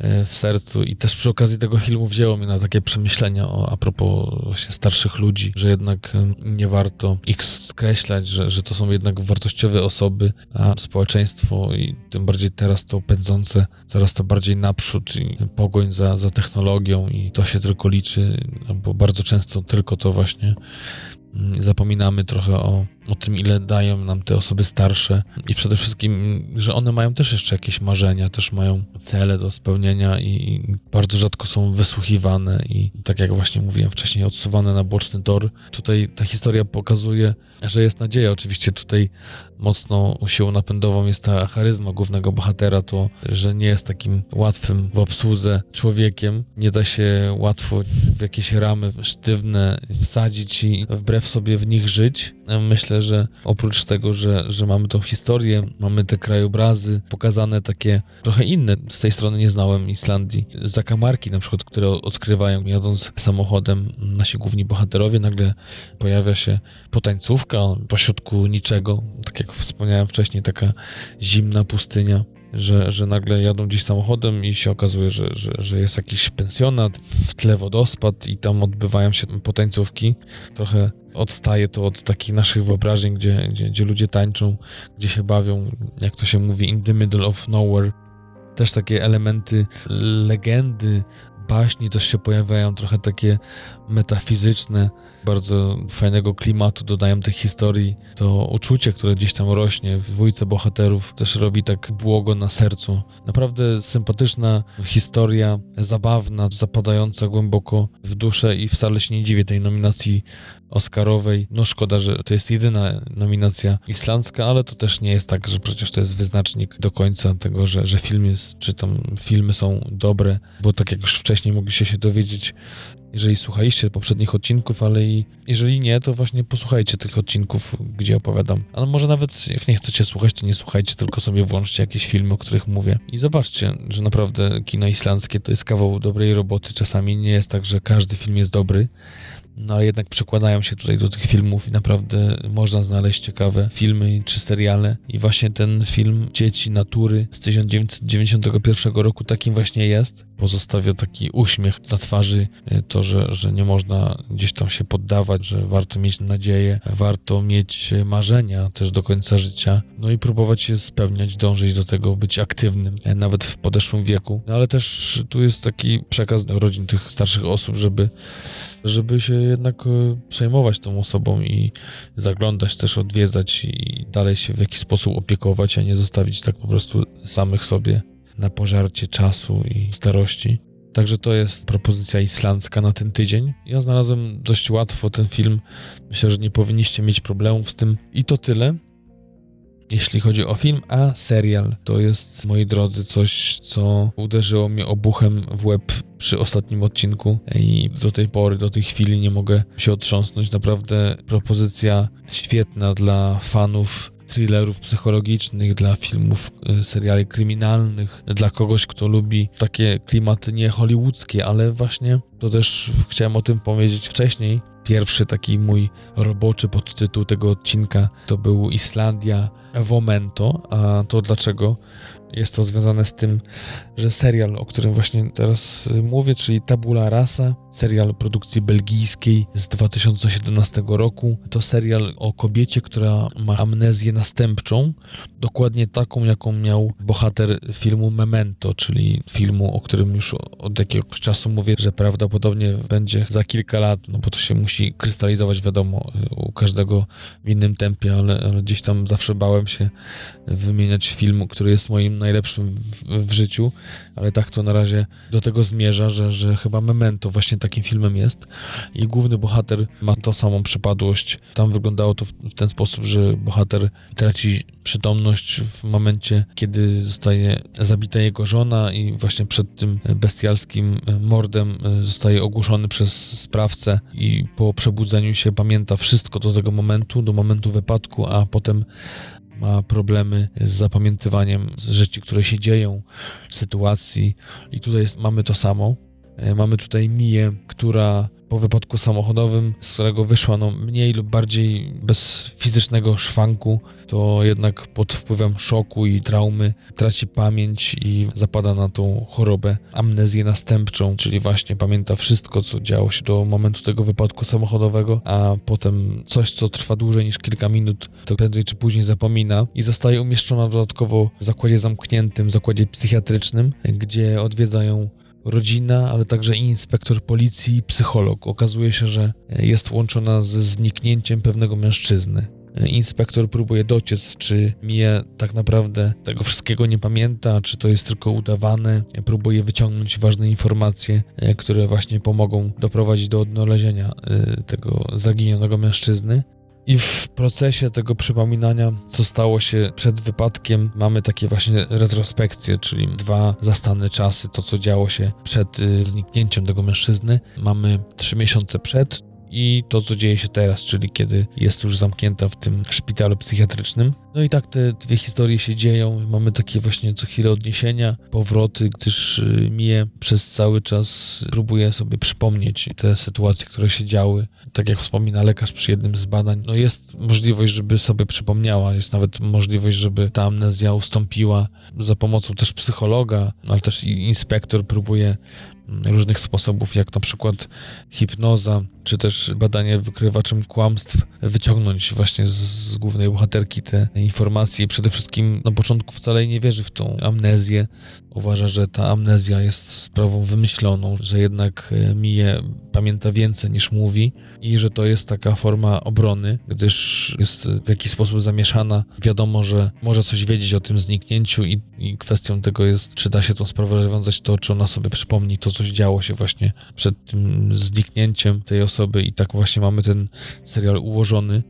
w sercu i też przy okazji tego filmu wzięło mnie na takie przemyślenia o, a propos właśnie starszych ludzi, że jednak e, nie warto ich skreślać, że, że to są jednak wartościowe osoby, a społeczeństwo i tym bardziej teraz to pędzące coraz to bardziej naprzód i pogoń za, za technologią i to się tylko liczy, bo bardzo często tylko to właśnie mm, zapominamy trochę o o tym, ile dają nam te osoby starsze i przede wszystkim, że one mają też jeszcze jakieś marzenia, też mają cele do spełnienia i bardzo rzadko są wysłuchiwane i tak jak właśnie mówiłem wcześniej, odsuwane na boczny tor. Tutaj ta historia pokazuje, że jest nadzieja. Oczywiście tutaj mocno siłą napędową jest ta charyzma głównego bohatera, to, że nie jest takim łatwym w obsłudze człowiekiem. Nie da się łatwo w jakieś ramy sztywne wsadzić i wbrew sobie w nich żyć. Myślę, że oprócz tego, że, że mamy tą historię, mamy te krajobrazy pokazane takie trochę inne. Z tej strony nie znałem Islandii. Zakamarki na przykład, które odkrywają jadąc samochodem nasi główni bohaterowie, nagle pojawia się potańcówka pośrodku niczego, tak jak wspomniałem wcześniej, taka zimna pustynia że, że nagle jadą gdzieś samochodem i się okazuje, że, że, że jest jakiś pensjonat, w tle wodospad i tam odbywają się potańcówki. Trochę odstaje to od takich naszych wyobrażeń, gdzie, gdzie, gdzie ludzie tańczą, gdzie się bawią, jak to się mówi, in the middle of nowhere. Też takie elementy legendy, baśni też się pojawiają, trochę takie metafizyczne, bardzo fajnego klimatu dodają tej historii. To uczucie, które gdzieś tam rośnie w dwójce bohaterów, też robi tak błogo na sercu. Naprawdę sympatyczna historia, zabawna, zapadająca głęboko w duszę i wcale się nie dziwię tej nominacji Oscarowej. No szkoda, że to jest jedyna nominacja islandzka, ale to też nie jest tak, że przecież to jest wyznacznik do końca tego, że, że film jest, czy tam filmy są dobre, bo tak jak już wcześniej mogliście się dowiedzieć, jeżeli słuchaliście poprzednich odcinków, ale i jeżeli nie, to właśnie posłuchajcie tych odcinków, gdzie opowiadam. Ale może nawet jak nie chcecie słuchać, to nie słuchajcie, tylko sobie włączcie jakieś filmy, o których mówię. I zobaczcie, że naprawdę kino islandzkie to jest kawał dobrej roboty. Czasami nie jest tak, że każdy film jest dobry, no ale jednak przekładają się tutaj do tych filmów i naprawdę można znaleźć ciekawe filmy czy seriale. I właśnie ten film Dzieci Natury z 1991 roku takim właśnie jest. Pozostawia taki uśmiech na twarzy, e, to, że, że nie można gdzieś tam się poddawać, że warto mieć nadzieję, warto mieć marzenia też do końca życia, no i próbować je spełniać, dążyć do tego, być aktywnym, e, nawet w podeszłym wieku. No ale też tu jest taki przekaz do rodzin tych starszych osób, żeby żeby się jednak e, przejmować tą osobą i zaglądać, też odwiedzać i dalej się w jakiś sposób opiekować, a nie zostawić tak po prostu samych sobie na pożarcie czasu i starości. Także to jest propozycja islandzka na ten tydzień. Ja znalazłem dość łatwo ten film. Myślę, że nie powinniście mieć problemów z tym. I to tyle jeśli chodzi o film, a serial to jest, moi drodzy, coś, co uderzyło mnie obuchem w łeb przy ostatnim odcinku i do tej pory, do tej chwili nie mogę się otrząsnąć. Naprawdę propozycja świetna dla fanów thrillerów psychologicznych, dla filmów, y, seriali kryminalnych, dla kogoś, kto lubi takie klimaty nie hollywoodzkie, ale właśnie to też chciałem o tym powiedzieć wcześniej. Pierwszy taki mój roboczy podtytuł tego odcinka to był Islandia Womento, a to dlaczego? Jest to związane z tym, że serial, o którym właśnie teraz mówię, czyli Tabula Rasa, serial produkcji belgijskiej z 2017 roku. To serial o kobiecie, która ma amnezję następczą, dokładnie taką, jaką miał bohater filmu Memento, czyli filmu, o którym już od jakiegoś czasu mówię, że prawdopodobnie będzie za kilka lat, no bo to się musi krystalizować, wiadomo, u każdego w innym tempie, ale, ale gdzieś tam zawsze bałem się wymieniać filmu, który jest moim najlepszym w, w, życiu, ale tak to na razie do tego zmierza, że, że chyba Memento właśnie takim filmem jest i główny bohater ma tą samą przypadłość. Tam wyglądało to w, ten sposób, że bohater traci przytomność w momencie, kiedy zostaje zabita jego żona i właśnie przed tym bestialskim mordem zostaje ogłuszony przez sprawcę i po przebudzeniu się pamięta wszystko do tego momentu, do momentu wypadku, a potem ma problemy z zapamiętywaniem rzeczy, które się dzieją, sytuacji. I tutaj jest, mamy to samo. E, mamy tutaj Miję, która po wypadku samochodowym, z którego wyszła no, mniej lub bardziej bez fizycznego szwanku, to jednak pod wpływem szoku i traumy traci pamięć i zapada na tą chorobę, amnezję następczą, czyli właśnie pamięta wszystko, co działo się do momentu tego wypadku samochodowego, a potem coś, co trwa dłużej niż kilka minut, to prędzej czy później zapomina i zostaje umieszczona dodatkowo w zakładzie zamkniętym, zakładzie psychiatrycznym, gdzie odwiedzają rodzina, ale także inspektor policji i psycholog. Okazuje się, że jest łączona ze zniknięciem pewnego mężczyzny. Inspektor próbuje dociec, czy Mia tak naprawdę tego wszystkiego nie pamięta, czy to jest tylko udawane. Próbuje wyciągnąć ważne informacje, które właśnie pomogą doprowadzić do odnalezienia e, tego zaginionego mężczyzny. I w procesie tego przypominania, co stało się przed wypadkiem, mamy takie właśnie retrospekcje, czyli dwa zastane czasy, to co działo się przed y, zniknięciem tego mężczyzny. Mamy trzy miesiące przed, i to, co dzieje się teraz, czyli kiedy jest już zamknięta w tym szpitalu psychiatrycznym. No i tak te dwie historie się dzieją. Mamy takie właśnie co chwilę odniesienia, powroty, gdyż y, Mie przez cały czas próbuje sobie przypomnieć te sytuacje, które się działy. Tak jak wspomina lekarz przy jednym z badań, no jest możliwość, żeby sobie przypomniała, jest nawet możliwość, żeby ta amnezja ustąpiła za pomocą też psychologa, ale też inspektor próbuje różnych sposobów, jak na przykład hipnoza, czy też badanie wykrywaczem kłamstw, wyciągnąć właśnie z, głównej bohaterki te informacje i przede wszystkim na początku wcale nie wierzy w tą amnezję. Uważa, że ta amnezja jest sprawą wymyśloną, że jednak e, Mije pamięta więcej niż mówi i że to jest taka forma obrony, gdyż jest w jakiś sposób zamieszana. Wiadomo, że może coś wiedzieć o tym zniknięciu i, i kwestią tego jest, czy da się tą sprawę rozwiązać to, czy ona sobie przypomni to, coś działo się właśnie przed tym zniknięciem tej osoby i tak właśnie mamy ten serial ułożony.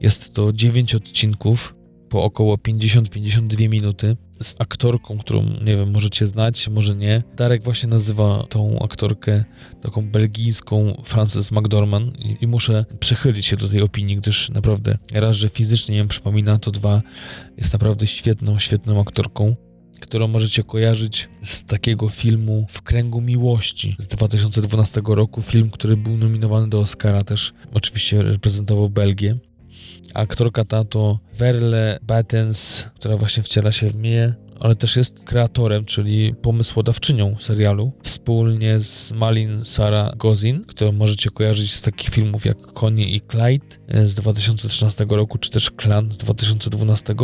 Jest to 9 odcinków po około 50-52 minuty z aktorką, którą nie wiem, możecie znać, może nie. Darek właśnie nazywa tą aktorkę taką belgijską Frances McDormand i, i muszę przychylić się do tej opinii, gdyż naprawdę raz, że fizycznie ją przypomina, to dwa jest naprawdę świetną, świetną aktorką którą możecie kojarzyć z takiego filmu W kręgu miłości z 2012 roku. Film, który był nominowany do Oscara, też oczywiście reprezentował Belgię. Aktorka ta to Verle Battens, która właśnie wciela się w mnie, ale też jest kreatorem, czyli pomysłodawczynią serialu, wspólnie z Malin Sarah Gozin, którą możecie kojarzyć z takich filmów jak Connie i Clyde z 2013 roku, czy też Clan z 2012,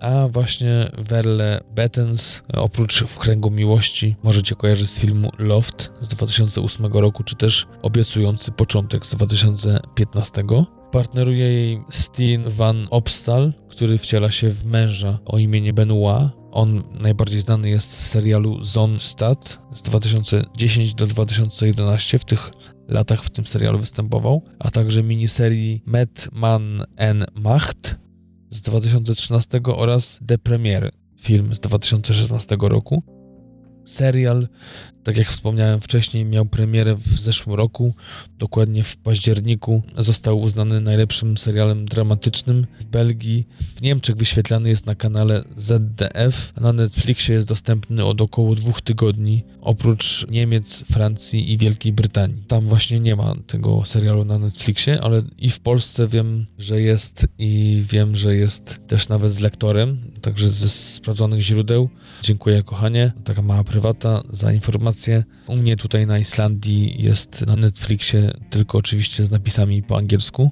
a właśnie Verle Bettens oprócz W kręgu miłości możecie kojarzyć z filmu Loft z 2008 roku, czy też Obiecujący początek z 2015. Partneruje jej Steen van Opstal, który wciela się w męża o imieniu Benoit. On najbardziej znany jest z serialu Zonstad z 2010 do 2011. W tych latach w tym serialu występował, a także miniserii Met Man en Macht z 2013 oraz The Premiere, film z 2016 roku. Serial tak jak wspomniałem wcześniej, miał premierę w zeszłym roku, dokładnie w październiku. Został uznany najlepszym serialem dramatycznym w Belgii. W Niemczech wyświetlany jest na kanale ZDF, na Netflixie jest dostępny od około dwóch tygodni, oprócz Niemiec, Francji i Wielkiej Brytanii. Tam właśnie nie ma tego serialu na Netflixie, ale i w Polsce wiem, że jest i wiem, że jest też nawet z lektorem, także ze sprawdzonych źródeł. Dziękuję kochanie, taka mała prywata za informację U mnie tutaj na Islandii jest na Netflixie tylko oczywiście z napisami po angielsku.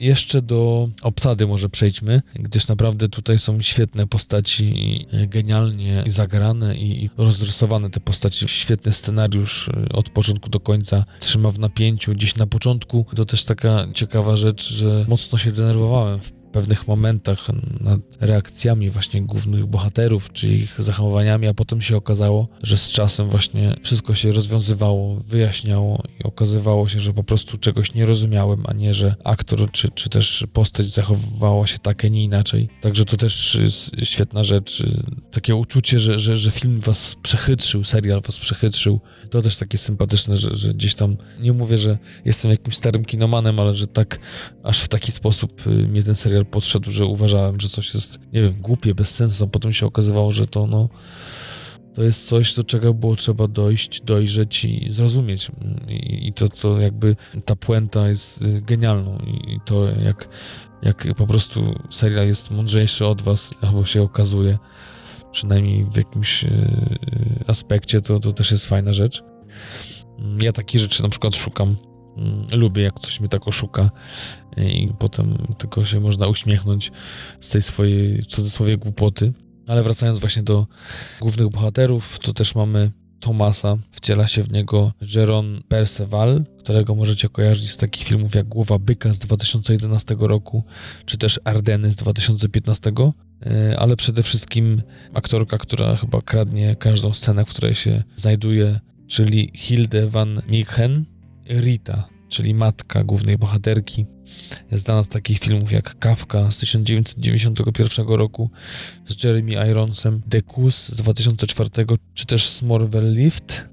Jeszcze do obsady może przejdźmy, gdyż naprawdę tutaj są świetne postaci, genialnie zagrane i rozrysowane te postaci. Świetny scenariusz y, od początku do końca trzyma w napięciu. Gdzieś na początku to też taka ciekawa rzecz, że mocno się denerwowałem w pewnych momentach nad reakcjami właśnie głównych bohaterów, czy ich zachowaniami, a potem się okazało, że z czasem właśnie wszystko się rozwiązywało, wyjaśniało i okazywało się, że po prostu czegoś nie rozumiałem, a nie, że aktor czy, czy też postać zachowywała się tak, a nie inaczej. Także to też świetna rzecz. Takie uczucie, że, że, że film was przechytrzył, serial was przechytrzył. To też takie sympatyczne, że, że gdzieś tam, nie mówię, że jestem jakimś starym kinomanem, ale że tak aż w taki sposób y, mnie ten serial podszedł, że uważałem, że coś jest, nie wiem, głupie, bez sensu, a potem się okazywało, że to no to jest coś, do czego było trzeba dojść, dojrzeć i zrozumieć. I, i to, to jakby ta puenta jest genialną i to jak, jak po prostu serial jest mądrzejszy od was, albo się okazuje, przynajmniej w jakimś y, aspekcie, to, to też jest fajna rzecz. Ja takich rzeczy na przykład szukam lubię, jak ktoś mnie tak oszuka i potem tylko się można uśmiechnąć z tej swojej, w cudzysłowie, głupoty. Ale wracając właśnie do głównych bohaterów, to też mamy Tomasa, wciela się w niego Jeron Perceval, którego możecie kojarzyć z takich filmów jak Głowa Byka z 2011 roku, czy też Ardeny z 2015, e, ale przede wszystkim aktorka, która chyba kradnie każdą scenę, w której się znajduje, czyli Hilde van Michen, Rita, czyli matka głównej bohaterki, znana z takich filmów jak Kafka z 1991 roku z Jeremy Ironsem, The Kus z 2004 czy też Smallville Lift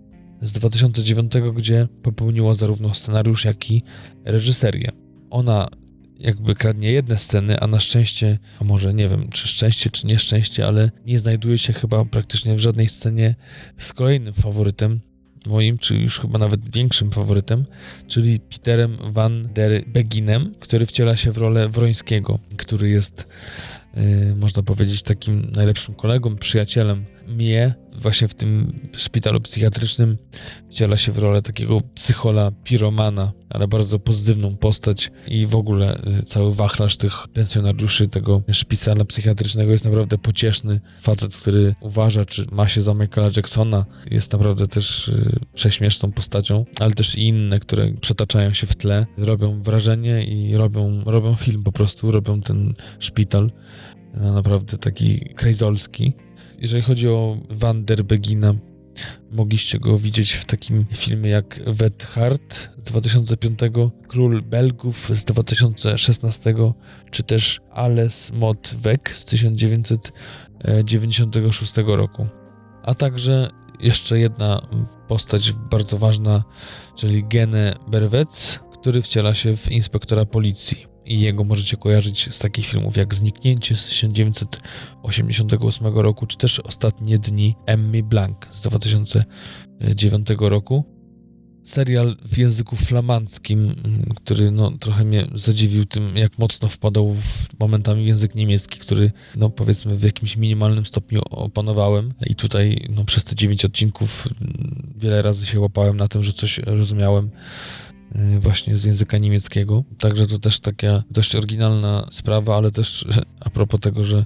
z 2009, gdzie popełniła zarówno scenariusz, jak i reżyserię. Ona jakby kradnie jedne sceny, a na szczęście, a może nie wiem, czy szczęście, czy nieszczęście, ale nie znajduje się chyba praktycznie w żadnej scenie z kolejnym faworytem, moim, czy już chyba nawet większym faworytem, czyli Peterem Van der Beginem, który wciela się w rolę Wrońskiego, który jest, yy, można powiedzieć, takim najlepszym kolegą, przyjacielem mnie właśnie w tym szpitalu psychiatrycznym wciela się w rolę takiego psychola, piromana, ale bardzo pozytywną postać i w ogóle y, cały wachlarz tych pensjonariuszy tego szpitala psychiatrycznego jest naprawdę pocieszny. Facet, który uważa, czy ma się za Michaela Jacksona, jest naprawdę też y, prześmieszną postacią, ale też i inne, które przetaczają się w tle, robią wrażenie i robią, robią film po prostu, robią ten szpital naprawdę taki krajzolski. Jeżeli chodzi o Van der Begina, mogliście go widzieć w takim filmie jak Wethard z 2005, Król Belgów z 2016, czy też Alles Mod Weg z 1996 roku. A także jeszcze jedna postać bardzo ważna, czyli Gene Berwec, który wciela się w inspektora policji i jego możecie kojarzyć z takich filmów jak Zniknięcie z 1988 roku, czy też Ostatnie dni Emmy Blank z 2009 roku. Serial w języku flamandzkim, który no, trochę mnie zadziwił tym, jak mocno wpadał w momentami w język niemiecki, który no, powiedzmy w jakimś minimalnym stopniu opanowałem. I tutaj no, przez te 9 odcinków wiele razy się łapałem na tym, że coś rozumiałem właśnie z języka niemieckiego. Także to też taka dość oryginalna sprawa, ale też a propos tego, że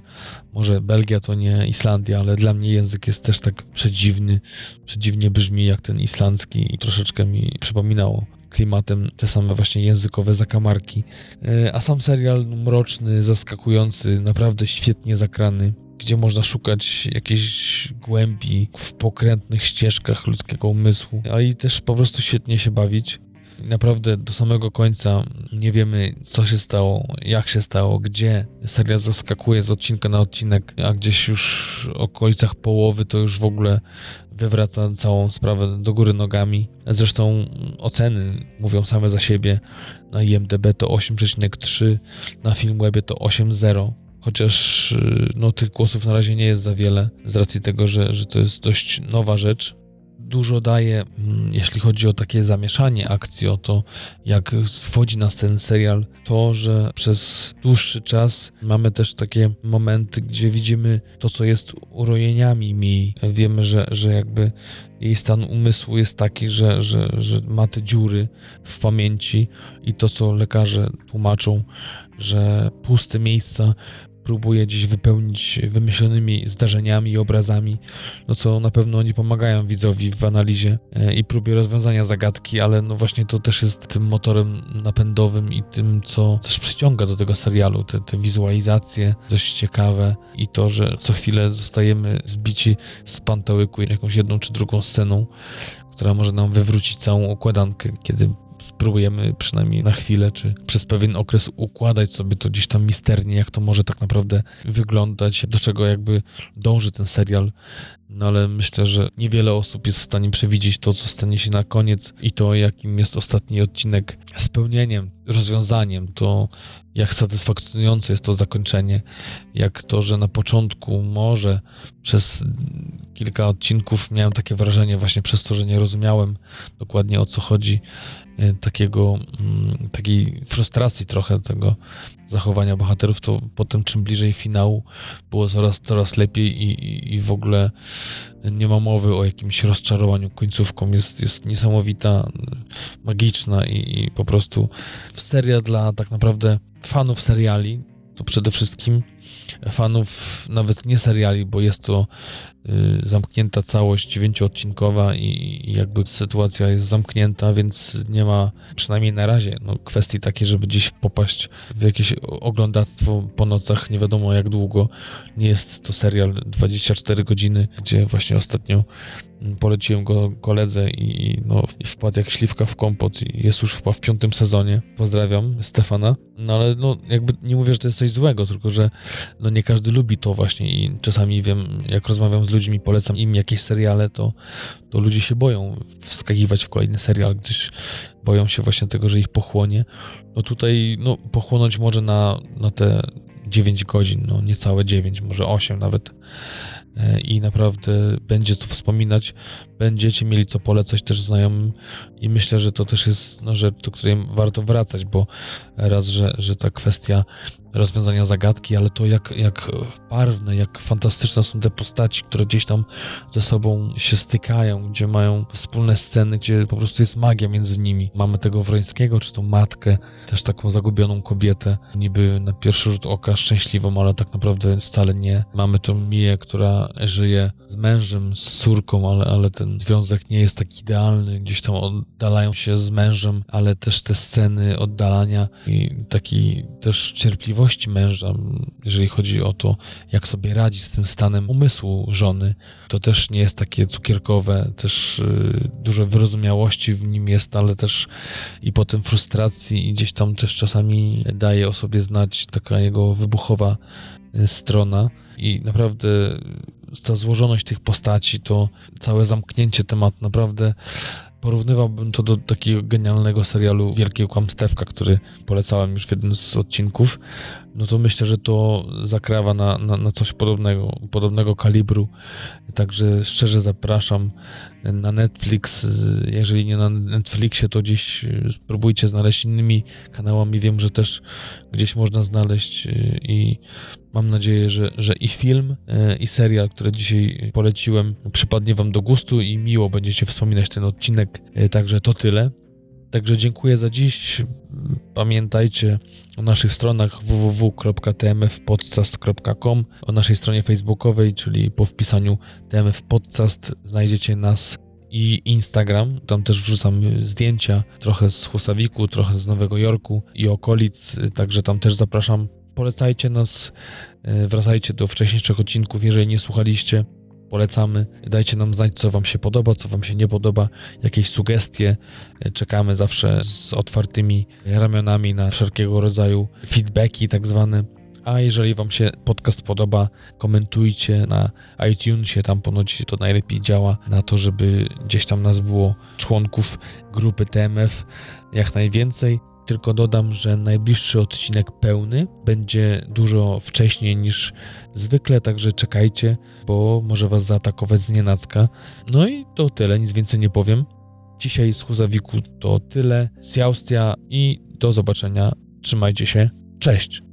może Belgia to nie Islandia, ale dla mnie język jest też tak przedziwny, przedziwnie brzmi jak ten islandzki i troszeczkę mi przypominało klimatem te same właśnie językowe zakamarki. Y, a sam serial mroczny, zaskakujący, naprawdę świetnie zakrany gdzie można szukać jakiejś głębi w pokrętnych ścieżkach ludzkiego umysłu, ale i też po prostu świetnie się bawić naprawdę do samego końca nie wiemy, co się stało, jak się stało, gdzie. Seria zaskakuje z odcinka na odcinek, a gdzieś już w okolicach połowy to już w ogóle wywraca całą sprawę do góry nogami. Zresztą oceny mówią same za siebie. Na IMDB to 8,3, na Filmwebie to 8,0 chociaż no, tych głosów na razie nie jest za wiele, z racji tego, że, że to jest dość nowa rzecz dużo daje, mm, jeśli chodzi o takie zamieszanie akcji, o to, jak wchodzi nas ten serial, to, że przez dłuższy czas mamy też takie momenty, gdzie widzimy to, co jest urojeniami mi. Wiemy, że, że jakby jej stan umysłu jest taki, że, że, że ma te dziury w pamięci i to, co lekarze tłumaczą, że puste miejsca próbuje gdzieś wypełnić wymyślonymi zdarzeniami i obrazami, no co na pewno nie pomagają widzowi w analizie e, i próbie rozwiązania zagadki, ale no właśnie to też jest tym motorem napędowym i tym, co też przyciąga do tego serialu, te, te wizualizacje dość ciekawe i to, że co chwilę zostajemy zbici z pantałyku jakąś jedną czy drugą sceną, która może nam wywrócić całą układankę, kiedy spróbujemy przynajmniej na chwilę, czy przez pewien okres układać sobie to gdzieś tam misternie, jak to może tak naprawdę wyglądać, do czego jakby dąży ten serial. No ale myślę, że niewiele osób jest w stanie przewidzieć to, co stanie się na koniec i to, jakim jest ostatni odcinek spełnieniem, rozwiązaniem, to jak satysfakcjonujące jest to zakończenie, jak to, że na początku może przez kilka odcinków miałem takie wrażenie właśnie przez to, że nie rozumiałem dokładnie o co chodzi, takiego, mm, takiej frustracji trochę tego zachowania bohaterów, to potem czym bliżej finału było coraz, coraz lepiej i, i w ogóle nie ma mowy o jakimś rozczarowaniu końcówką. Jest, jest niesamowita, magiczna i, i po prostu seria dla tak naprawdę fanów seriali, to przede wszystkim fanów nawet nie seriali, bo jest to y, zamknięta całość dziewięcioodcinkowa i jakby sytuacja jest zamknięta, więc nie ma przynajmniej na razie no, kwestii takiej, żeby gdzieś popaść w jakieś oglądactwo po nocach nie wiadomo jak długo. Nie jest to serial 24 godziny, gdzie właśnie ostatnio poleciłem go koledze i, no, wpadł jak śliwka w kompot i jest już w piątym sezonie. Pozdrawiam Stefana. No ale no jakby nie mówię, że to jest coś złego, tylko że no nie każdy lubi to właśnie i czasami wiem, jak rozmawiam z ludźmi, polecam im jakieś seriale, to, to ludzie się boją wskakiwać w kolejny serial, gdyż boją się właśnie tego, że ich pochłonie. No tutaj no pochłonąć może na, na te 9 godzin, no niecałe 9, może 8 nawet. E, i naprawdę będzie to wspominać, będziecie mieli co polecać też znajomym. I myślę, że to też jest no, rzecz, do której warto wracać, bo raz, że, że ta kwestia rozwiązania zagadki, ale to jak, jak barwne, jak fantastyczne są te postaci, które gdzieś tam ze sobą się stykają, gdzie mają wspólne sceny, gdzie po prostu jest magia między nimi. Mamy tego Wrońskiego, czy tą matkę, też taką zagubioną kobietę, niby na pierwszy rzut oka szczęśliwą, ale tak naprawdę wcale nie. Mamy tą Mię, która żyje z mężem, z córką, ale, ale ten związek nie jest tak idealny, gdzieś tam oddalają się z mężem, ale też te sceny oddalania i taki też cierpliwości wrażliwości męża, jeżeli chodzi o to, jak sobie radzi z tym stanem umysłu żony, to też nie jest takie cukierkowe, też y, dużo wyrozumiałości w nim jest, ale też i potem frustracji i gdzieś tam też czasami daje o sobie znać taka jego wybuchowa y, strona. I naprawdę ta złożoność tych postaci, to całe zamknięcie tematu naprawdę Porównywałbym to do takiego genialnego serialu Wielkie Kłamstewka, który polecałem już w jednym z odcinków. No to myślę, że to zakrawa na, na, na coś podobnego, podobnego kalibru. Także szczerze zapraszam na Netflix. Jeżeli nie na Netflixie, to gdzieś spróbujcie znaleźć innymi kanałami. Wiem, że też gdzieś można znaleźć i Mam nadzieję, że, że i film, e, i serial, które dzisiaj poleciłem, przypadnie Wam do gustu i miło będziecie wspominać ten odcinek. Także to tyle. Także dziękuję za dziś. Pamiętajcie o naszych stronach www.tmfpodcast.com, o naszej stronie facebookowej, czyli po wpisaniu TMF Podcast znajdziecie nas i Instagram. Tam też wrzucam zdjęcia trochę z Husawiku, trochę z Nowego Jorku i okolic, także tam też zapraszam Polecajcie nas, e, wracajcie do wcześniejszych odcinków, jeżeli nie słuchaliście. Polecamy. Dajcie nam znać, co Wam się podoba, co Wam się nie podoba, jakieś sugestie. Czekamy zawsze z otwartymi ramionami na wszelkiego rodzaju feedbacki, tak zwane. A jeżeli Wam się podcast podoba, komentujcie na iTunesie, tam ponoć to najlepiej działa na to, żeby gdzieś tam nas było członków grupy TMF jak najwięcej. Tylko dodam, że najbliższy odcinek pełny będzie dużo wcześniej niż zwykle, także czekajcie, bo może was zaatakować z nienacka. No i to tyle, nic więcej nie powiem. Dzisiaj z Huzawiku to tyle, z Jaustia i do zobaczenia. Trzymajcie się. Cześć!